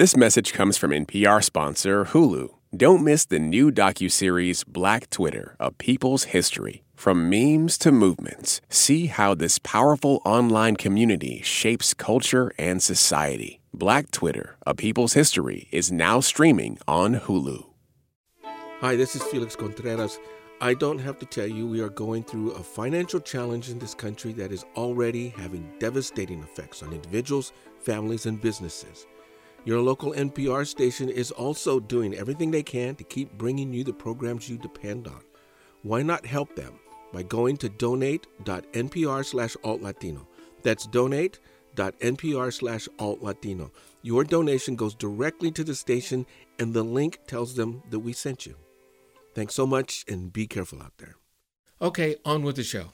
This message comes from NPR sponsor Hulu. Don't miss the new docuseries Black Twitter, A People's History. From memes to movements, see how this powerful online community shapes culture and society. Black Twitter, A People's History is now streaming on Hulu. Hi, this is Felix Contreras. I don't have to tell you, we are going through a financial challenge in this country that is already having devastating effects on individuals, families, and businesses. Your local NPR station is also doing everything they can to keep bringing you the programs you depend on. Why not help them by going to donate.npr slash altlatino? That's donate.npr slash altlatino. Your donation goes directly to the station, and the link tells them that we sent you. Thanks so much, and be careful out there. Okay, on with the show.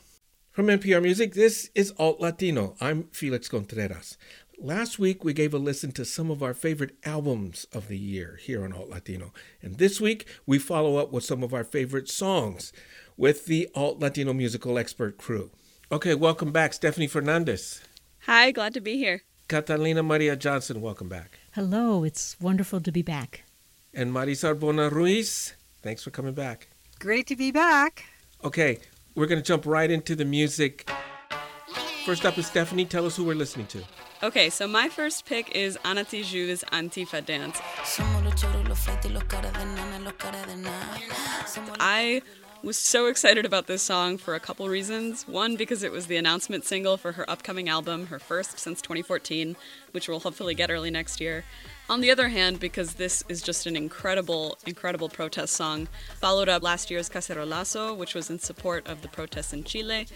From NPR Music, this is Alt Latino. I'm Felix Contreras. Last week, we gave a listen to some of our favorite albums of the year here on Alt Latino. And this week, we follow up with some of our favorite songs with the Alt Latino musical expert crew. Okay, welcome back, Stephanie Fernandez. Hi, glad to be here. Catalina Maria Johnson, welcome back. Hello, it's wonderful to be back. And Marisa Arbona Ruiz, thanks for coming back. Great to be back. Okay, we're going to jump right into the music. First up is Stephanie. Tell us who we're listening to. Okay, so my first pick is Ana Tijoux' Antifa Dance. I was so excited about this song for a couple reasons. One, because it was the announcement single for her upcoming album, her first since 2014, which we'll hopefully get early next year. On the other hand, because this is just an incredible, incredible protest song, followed up last year's Cacerolazo, which was in support of the protests in Chile.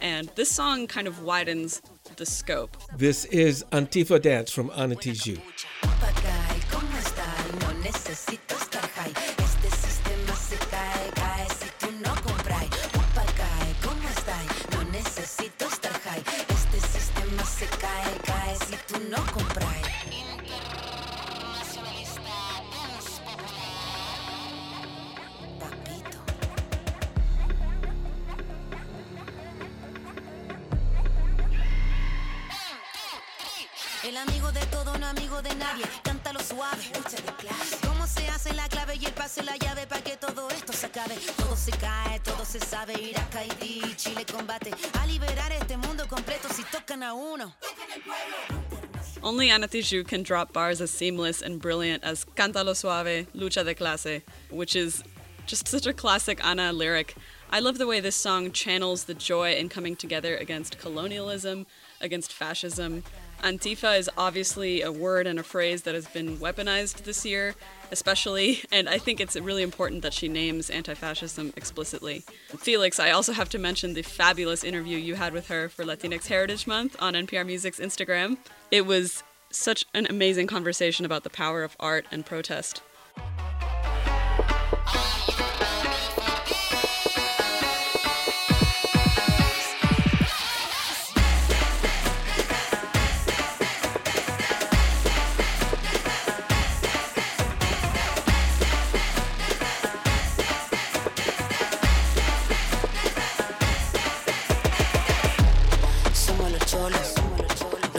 And this song kind of widens the scope. This is Antifa Dance from Ana Tijoux. El amigo de todo, no amigo de nadie. Cántalo suave. ¿Cómo se hace la clave y el pase la llave para que todo esto se acabe? Todo se cae, todo se sabe. Chile combate. A liberar este mundo completo si tocan a uno. Only can drop bars as seamless and brilliant as Cántalo Suave, Lucha de Clase, which is just such a classic Ana lyric. I love the way this song channels the joy in coming together against colonialism, against fascism. Antifa is obviously a word and a phrase that has been weaponized this year, especially, and I think it's really important that she names anti fascism explicitly. Felix, I also have to mention the fabulous interview you had with her for Latinx Heritage Month on NPR Music's Instagram. It was such an amazing conversation about the power of art and protest.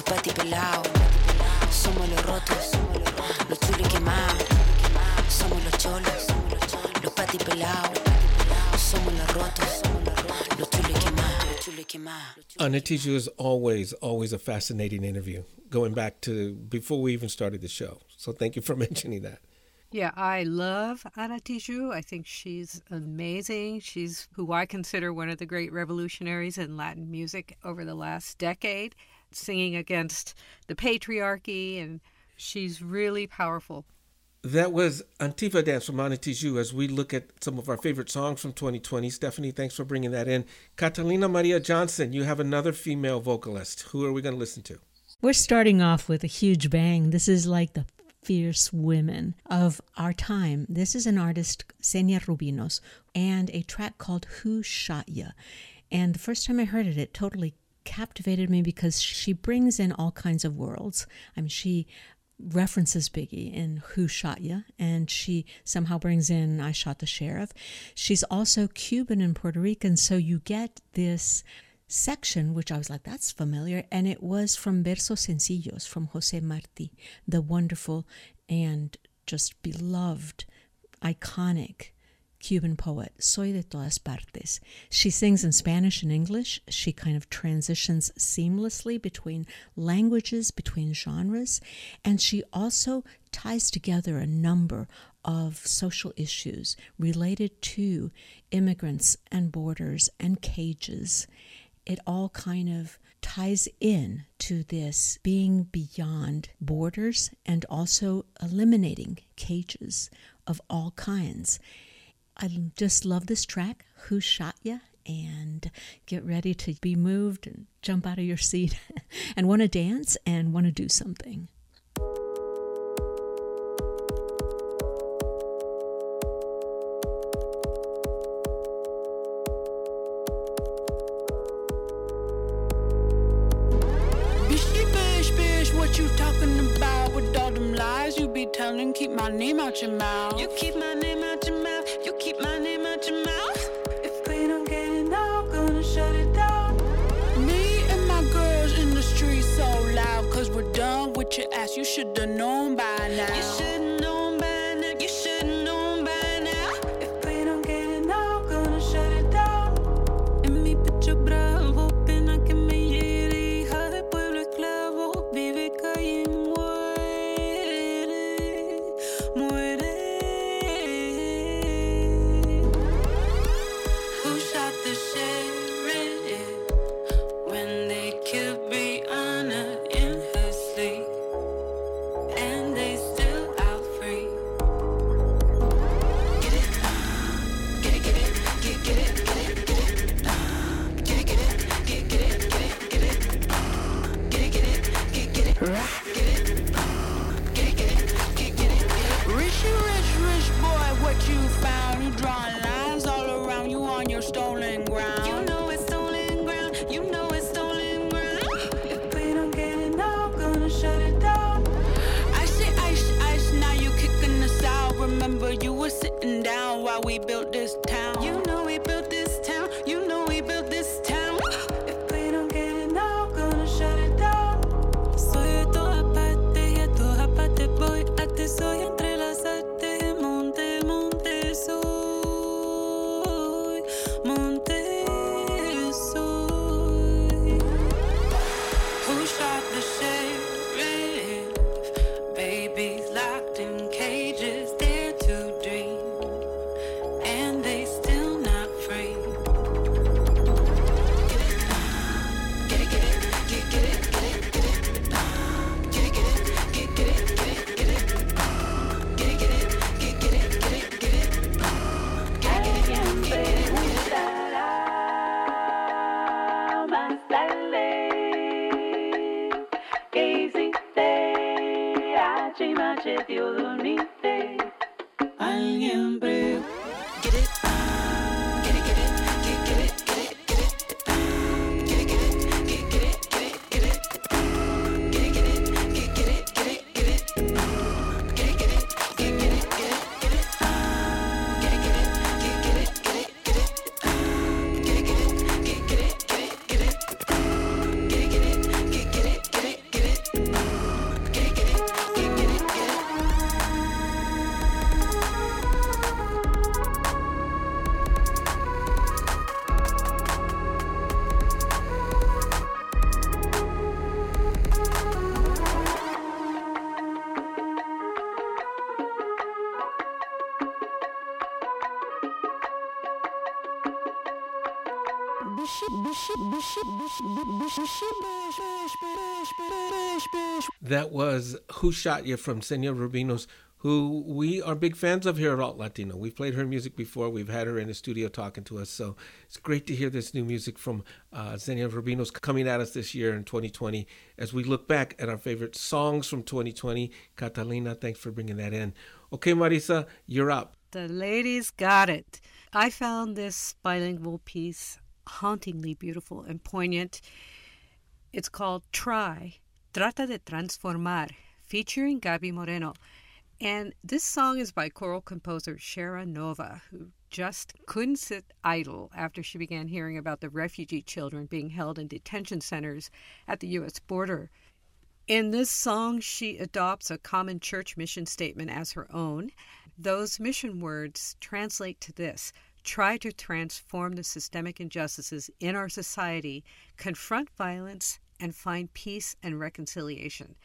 Los patipelados. Somos los rotos, los chulos quemados. Somos los cholos, los patipelados. Somos los rotos, los chulos quemados. Los chulos quemados. Ana Tijoux is always, always a fascinating interview, going back to before we even started the show. So thank you for mentioning that. Yeah, I love Ana Tijoux. I think she's amazing. She's who I consider one of the great revolutionaries in Latin music over the last decade, singing against the patriarchy, and she's really powerful. That was Antifa Dance from Ana Tijoux as we look at some of our favorite songs from 2020. Stephanie, thanks for bringing that in. Catalina Maria Johnson, you have another female vocalist. Who are we going to listen to? We're starting off with a huge bang. This is like the fierce women of our time. This is an artist, Xenia Rubinos, and a track called Who Shot Ya. And the first time I heard it, it totally captivated me because she brings in all kinds of worlds. I mean, she references Biggie in Who Shot Ya, and she somehow brings in I Shot the Sheriff. She's also Cuban and Puerto Rican, so you get this section, which I was like, that's familiar, and it was from Versos Sencillos from Jose Marti, the wonderful and just beloved, iconic Cuban poet. Soy de todas partes. She sings in Spanish and English. She kind of transitions seamlessly between languages, between genres, and she also ties together a number of social issues related to immigrants and borders and cages. It all kind of ties in to this being beyond borders and also eliminating cages of all kinds. I just love this track, Who Shot Ya? And get ready to be moved and jump out of your seat and want to dance and want to do something. Talking about with all them lies you be telling, keep my name out your mouth. You keep my name out your mouth. past. You should've known by now. That was Who Shot You from Xenia Rubinos, who we are big fans of here at Alt Latino. We've played her music before, we've had her in the studio talking to us. So it's great to hear this new music from uh, Xenia Rubinos coming at us this year in 2020 as we look back at our favorite songs from 2020. Catalina, thanks for bringing that in. Okay, Marisa, you're up. The ladies got it. I found this bilingual piece hauntingly beautiful and poignant. It's called Try Tratar de Transformar, featuring Gaby Moreno. And this song is by choral composer Shara Nova, who just couldn't sit idle after she began hearing about the refugee children being held in detention centers at the U.S. border. In this song, she adopts a common church mission statement as her own. Those mission words translate to this try to transform the systemic injustices in our society, confront violence, and find peace and reconciliation.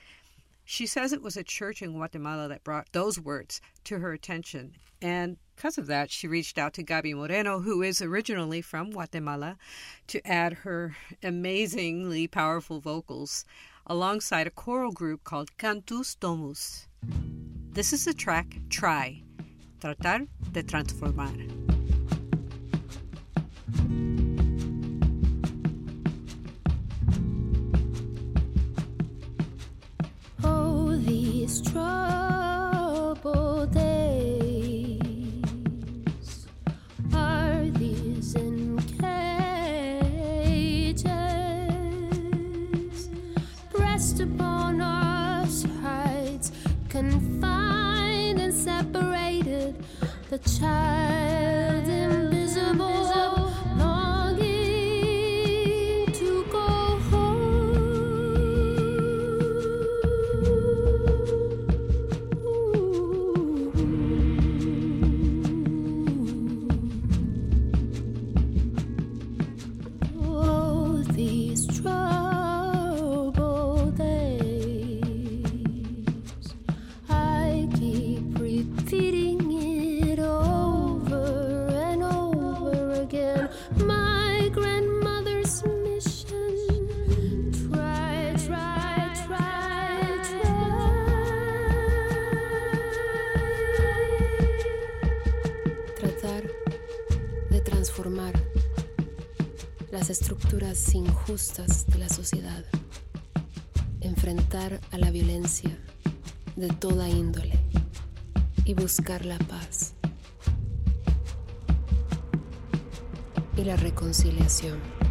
She says it was a church in Guatemala that brought those words to her attention. And because of that, she reached out to Gaby Moreno, who is originally from Guatemala, to add her amazingly powerful vocals alongside a choral group called Cantus Domus. This is the track Try, Tratar de Transformar. These troubled days are these in cages, pressed upon our sides, confined and separated. The child injustas de la sociedad. Enfrentar a la violencia de toda índole y buscar la paz y la reconciliación.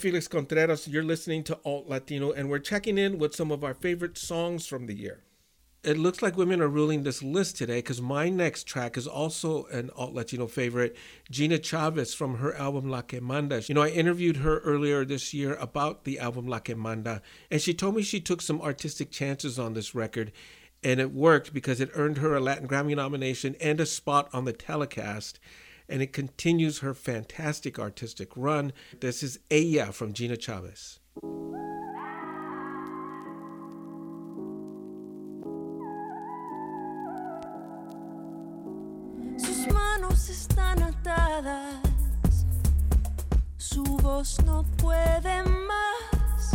Felix Contreras. You're listening to Alt Latino, and we're checking in with some of our favorite songs from the year. It looks like women are ruling this list today because my next track is also an alt Latino favorite, Gina Chavez from her album La Que Manda. You know, I interviewed her earlier this year about the album La Que Manda, and she told me she took some artistic chances on this record, and it worked because it earned her a Latin Grammy nomination and a spot on the telecast. And it continues her fantastic artistic run. This is Ella from Gina Chavez. Sus manos están atadas, su voz no puede más,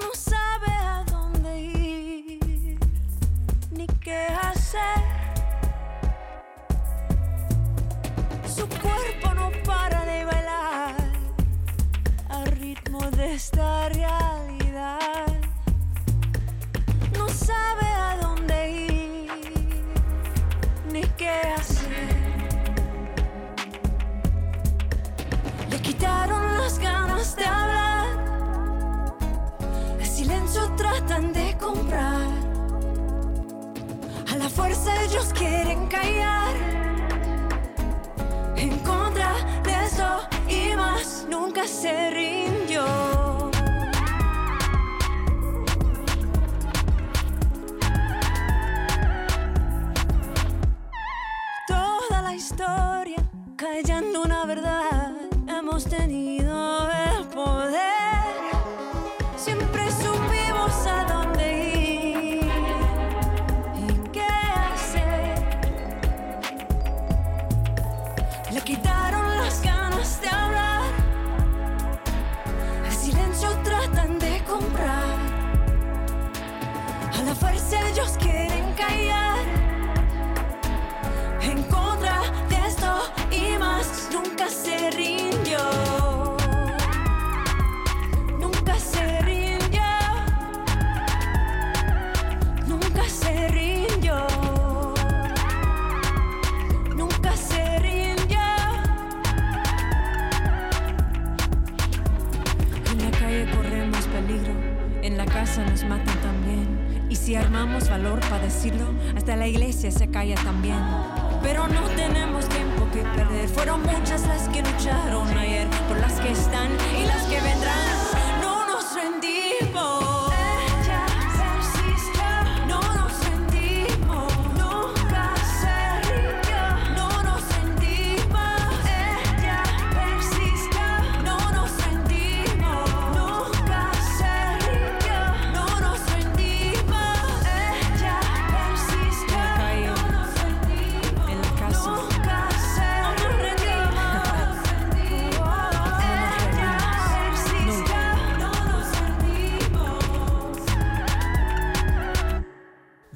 no sabe a dónde ir ni qué hacer. Su cuerpo no para de bailar al ritmo de esta realidad. No sabe a dónde ir ni qué hacer. Le quitaron las ganas de hablar. El silencio tratan de comprar. A la fuerza ellos quieren callar. Nunca se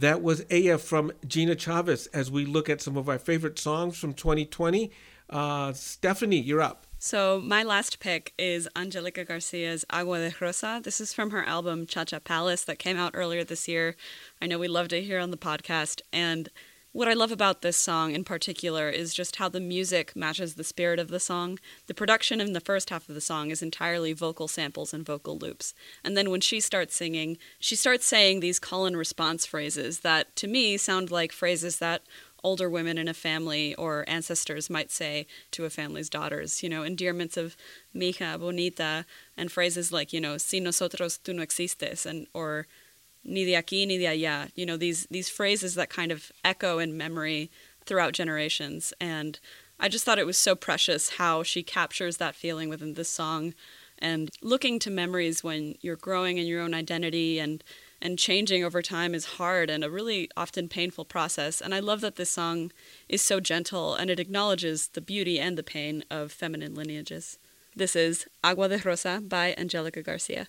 That was Ella from Gina Chavez as we look at some of our favorite songs from 2020. Uh, Stephanie, you're up. So my last pick is Angelica Garcia's Agua de Rosa. This is from her album Cha Cha Palace that came out earlier this year. I know we love to hear on the podcast. And what I love about this song in particular is just how the music matches the spirit of the song. The production in the first half of the song is entirely vocal samples and vocal loops. And then when she starts singing, she starts saying these call and response phrases that to me sound like phrases that older women in a family or ancestors might say to a family's daughters, you know, endearments of mija, bonita, and phrases like, you know, si nosotros tú no existes, and or ni de aquí ni de allá, you know, these these phrases that kind of echo in memory throughout generations. And I just thought it was so precious how she captures that feeling within this song and looking to memories when you're growing in your own identity and and changing over time is hard and a really often painful process. And I love that this song is so gentle and it acknowledges the beauty and the pain of feminine lineages. This is Agua de Rosa by Angelica Garcia.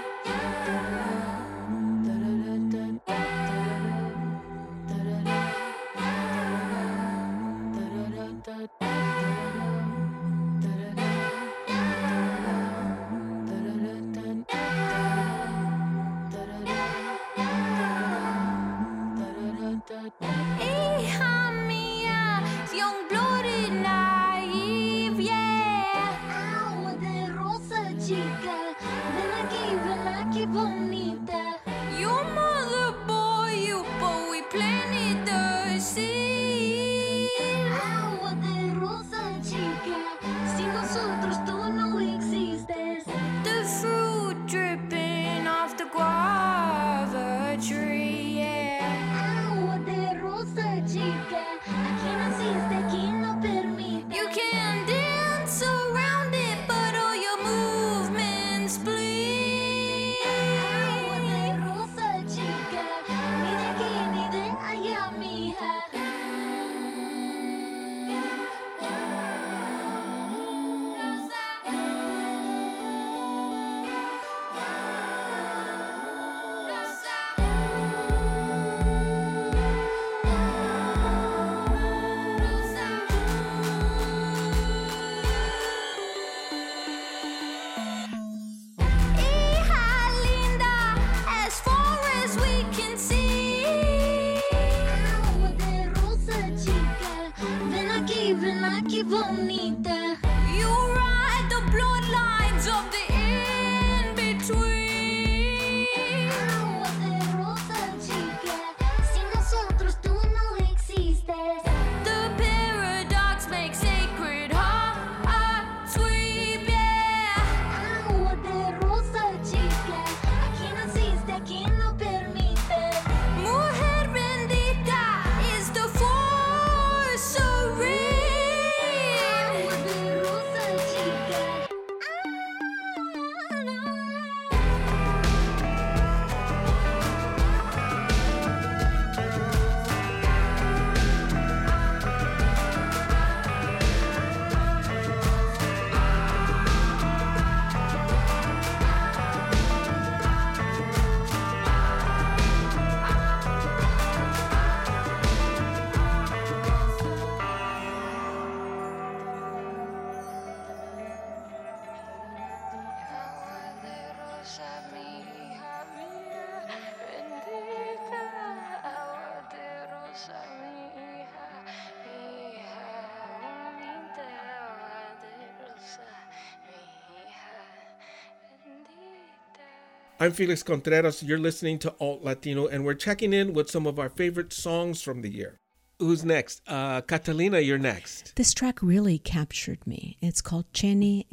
I'm Felix Contreras. You're listening to Alt Latino, and we're checking in with some of our favorite songs from the year. Who's next? Uh, Catalina, you're next. This track really captured me. It's called Cheni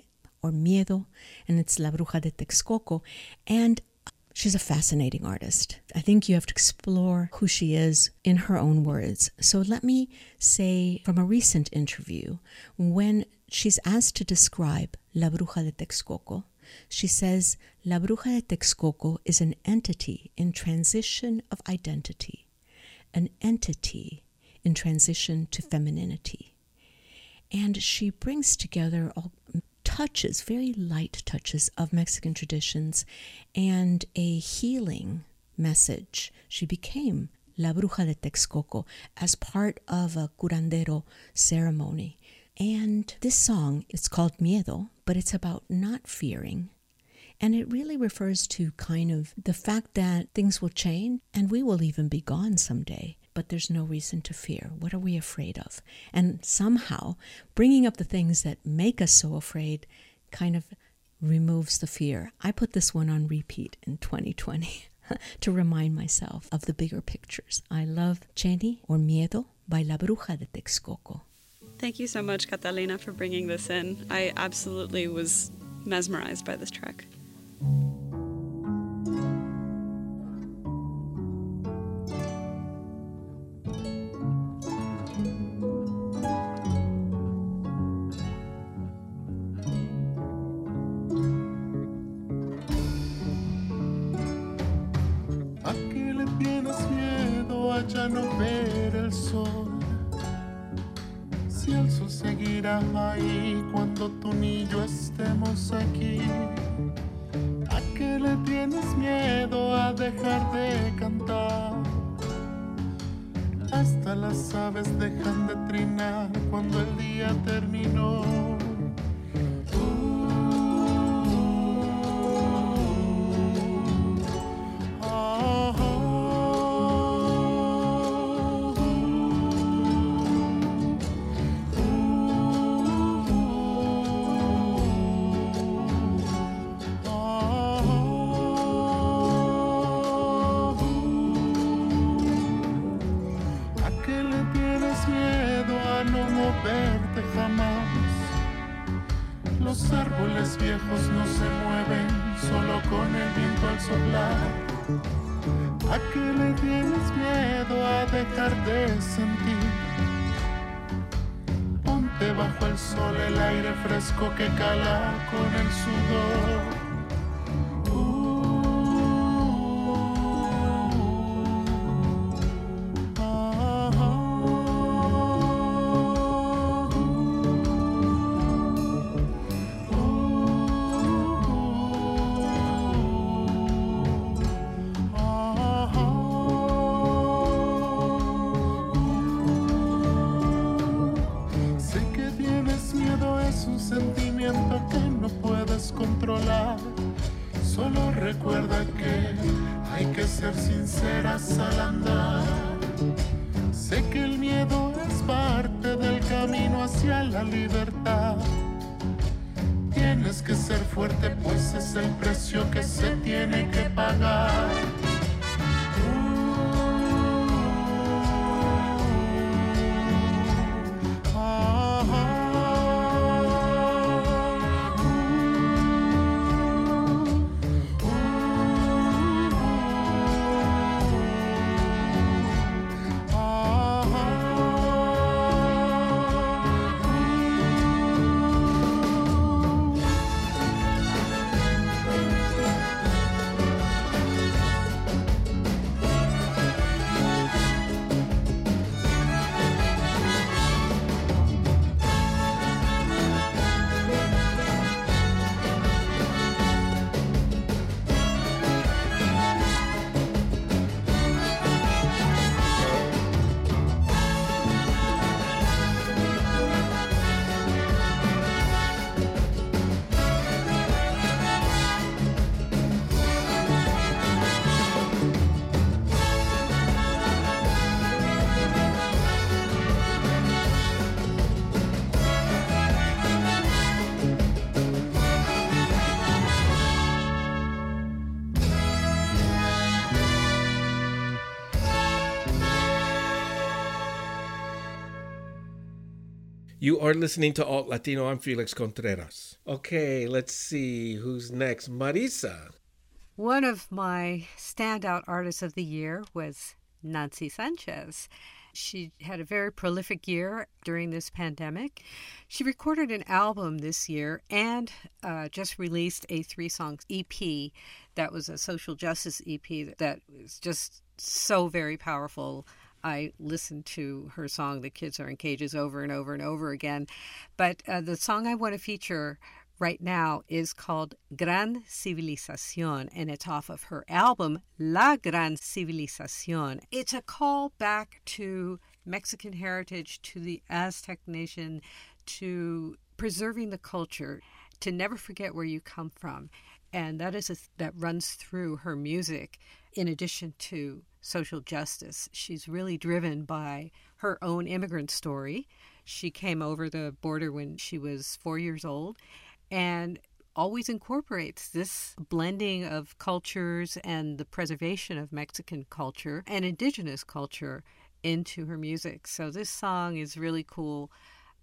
or Miedo, and it's La Bruja de Texcoco. And she's a fascinating artist. I think you have to explore who she is in her own words. So let me say from a recent interview, when she's asked to describe La Bruja de Texcoco, she says, La Bruja de Texcoco is an entity in transition of identity, an entity in transition to femininity. And she brings together all touches, very light touches of Mexican traditions and a healing message. She became La Bruja de Texcoco as part of a curandero ceremony. And this song, it's called Miedo, but it's about not fearing. And it really refers to kind of the fact that things will change and we will even be gone someday. But there's no reason to fear. What are we afraid of? And somehow, bringing up the things that make us so afraid kind of removes the fear. I put this one on repeat in 2020 to remind myself of the bigger pictures. I love Cheni or Miedo by La Bruja de Texcoco. Thank you so much, Catalina, for bringing this in. I absolutely was mesmerized by this track. Fresco que cala con el sudor. Tienes que ser fuerte, pues es el precio que se tiene que pagar. You are listening to Alt Latino. I'm Felix Contreras. Okay, let's see who's next. Marisa. One of my standout artists of the year was Nancy Sanchez. She had a very prolific year during this pandemic. She recorded an album this year and uh, just released a three song EP that was a social justice EP that was just so very powerful. I listened to her song, The Kids Are in Cages, over and over and over again. But uh, the song I want to feature right now is called Gran Civilización, and it's off of her album La Gran Civilización. It's a call back to Mexican heritage, to the Aztec nation, to preserving the culture, to never forget where you come from. And that is a, that runs through her music in addition to social justice. She's really driven by her own immigrant story. She came over the border when she was four years old and always incorporates this blending of cultures and the preservation of Mexican culture and indigenous culture into her music. So this song is really cool.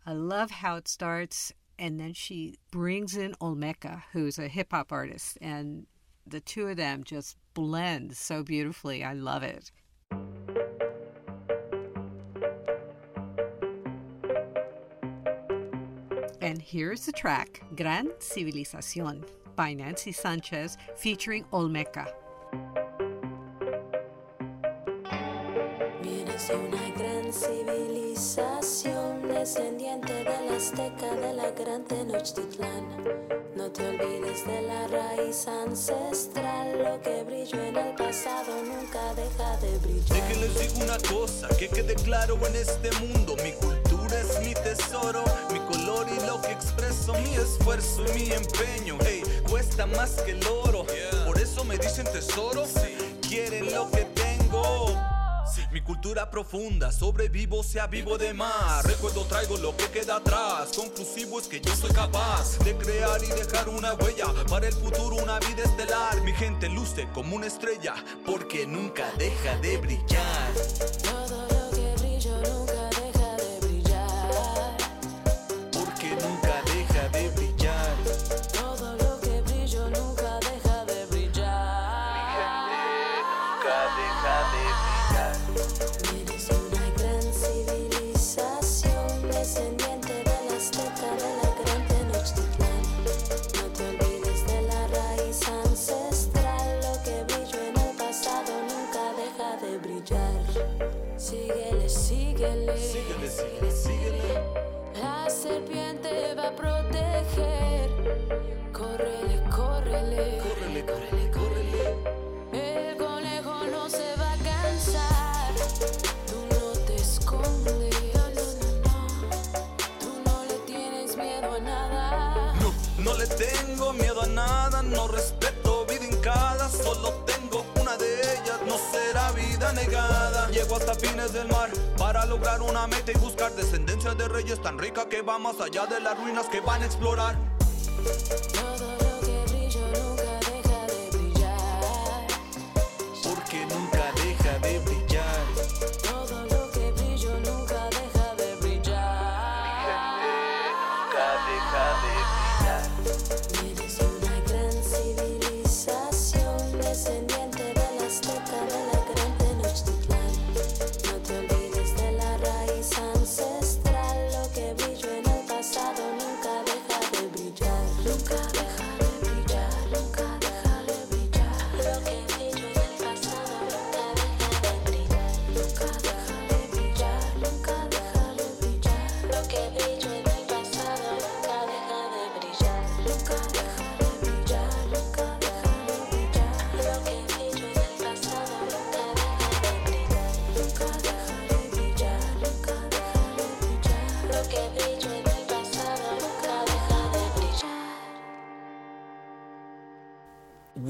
I love how it starts and then she brings in Olmeca, who's a hip hop artist, and the two of them just blend so beautifully. I love it. And here's the track Gran Civilización by Nancy Sanchez featuring Olmeca. Una gran civilización, descendiente del azteca de la gran Tenochtitlán. No te olvides de la raíz ancestral, lo que brilló en el pasado nunca deja de brillar. De que les digo una cosa, que quede claro en este mundo, mi cultura es mi tesoro, mi color y lo que expreso, mi esfuerzo y mi empeño, hey, cuesta más que el oro, por eso me dicen tesoro, quieren lo que tengo. Mi cultura profunda, sobrevivo, sea vivo de más. Recuerdo, traigo lo que queda atrás. Conclusivo es que yo soy capaz de crear y dejar una huella para el futuro, una vida estelar. Mi gente luce como una estrella porque nunca deja de brillar. Síguele, síguele. La serpiente va a proteger. Córrele, córrele. Córrele, córrele, córrele. El conejo no se va a cansar. Tú no te escondes. Tú no le tienes miedo a nada. No, no le tengo miedo a nada, no respeto vida hincada, solo hasta fines del mar para lograr una meta y buscar descendencia de reyes tan rica que va más allá de las ruinas que van a explorar.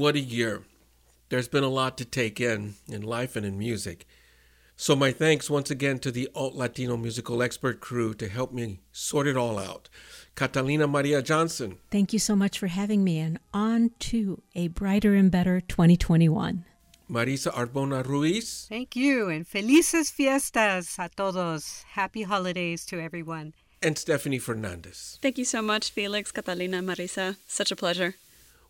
What a year. There's been a lot to take in, in life and in music. So, my thanks once again to the Alt Latino musical expert crew to help me sort it all out. Catalina Maria Johnson, Thank you so much for having me, and on to a brighter and better 2021. Marisa Arbona Ruiz, Thank you, and felices fiestas a todos. Happy holidays to everyone. and Stephanie Fernandez. Thank you so much, Felix, Catalina, Marisa. Such a pleasure.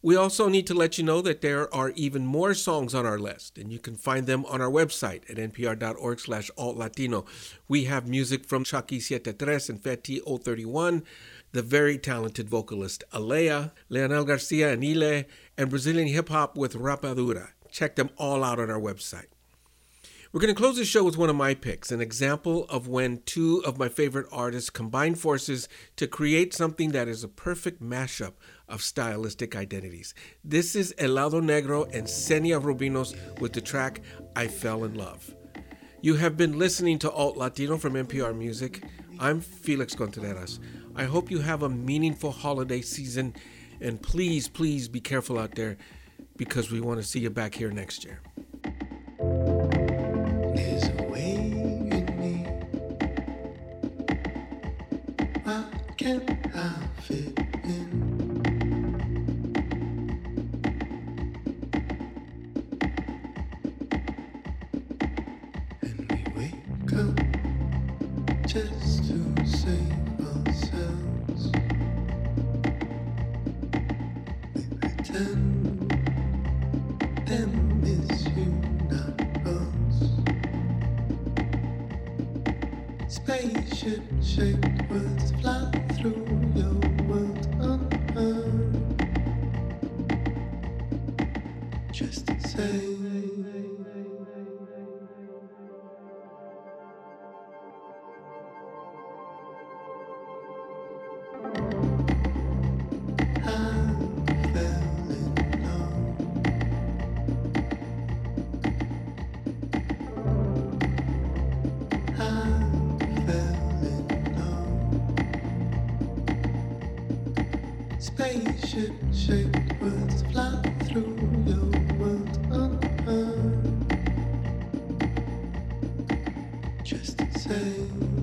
We also need to let you know that there are even more songs on our list, and you can find them on our website at npr.org slash altlatino. We have music from Chucky Tres and Feti 031, the very talented vocalist Alea, Leonel Garcia Anile, and Brazilian hip-hop with Rapadura. Check them all out on our website. We're going to close the show with one of my picks, an example of when two of my favorite artists combine forces to create something that is a perfect mashup of stylistic identities. This is Helado Negro and Xenia Rubinos with the track I Fell in Love. You have been listening to Alt Latino from NPR Music. I'm Felix Contreras. I hope you have a meaningful holiday season, and please, please be careful out there because we want to see you back here next year. Can't I Just to say,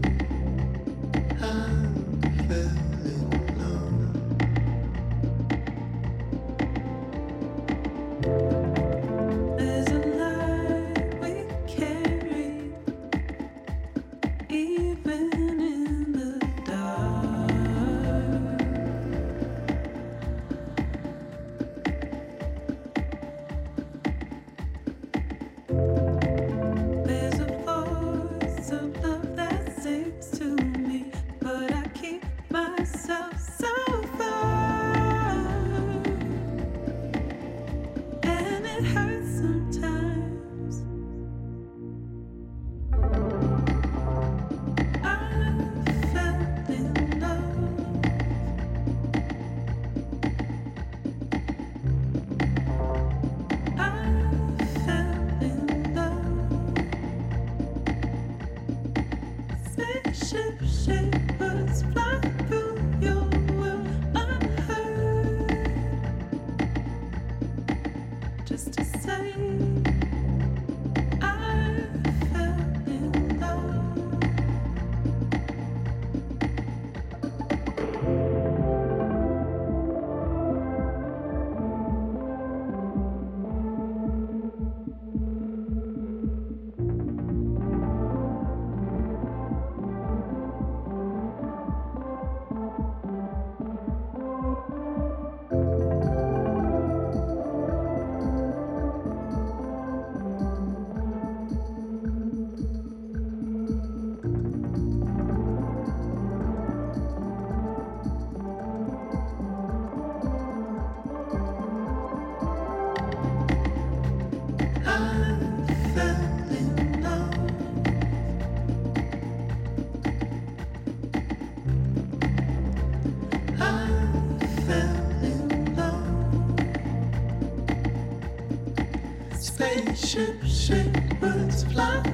Spaceship shapers fly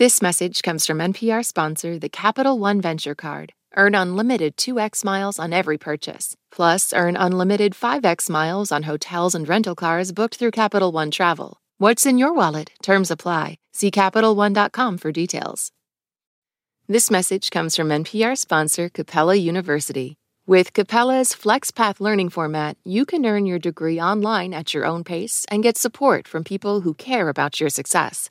This message comes from NPR sponsor, the Capital One Venture Card. Earn unlimited 2x miles on every purchase. Plus, earn unlimited 5x miles on hotels and rental cars booked through Capital One Travel. What's in your wallet? Terms apply. See CapitalOne.com for details. This message comes from NPR sponsor, Capella University. With Capella's FlexPath learning format, you can earn your degree online at your own pace and get support from people who care about your success.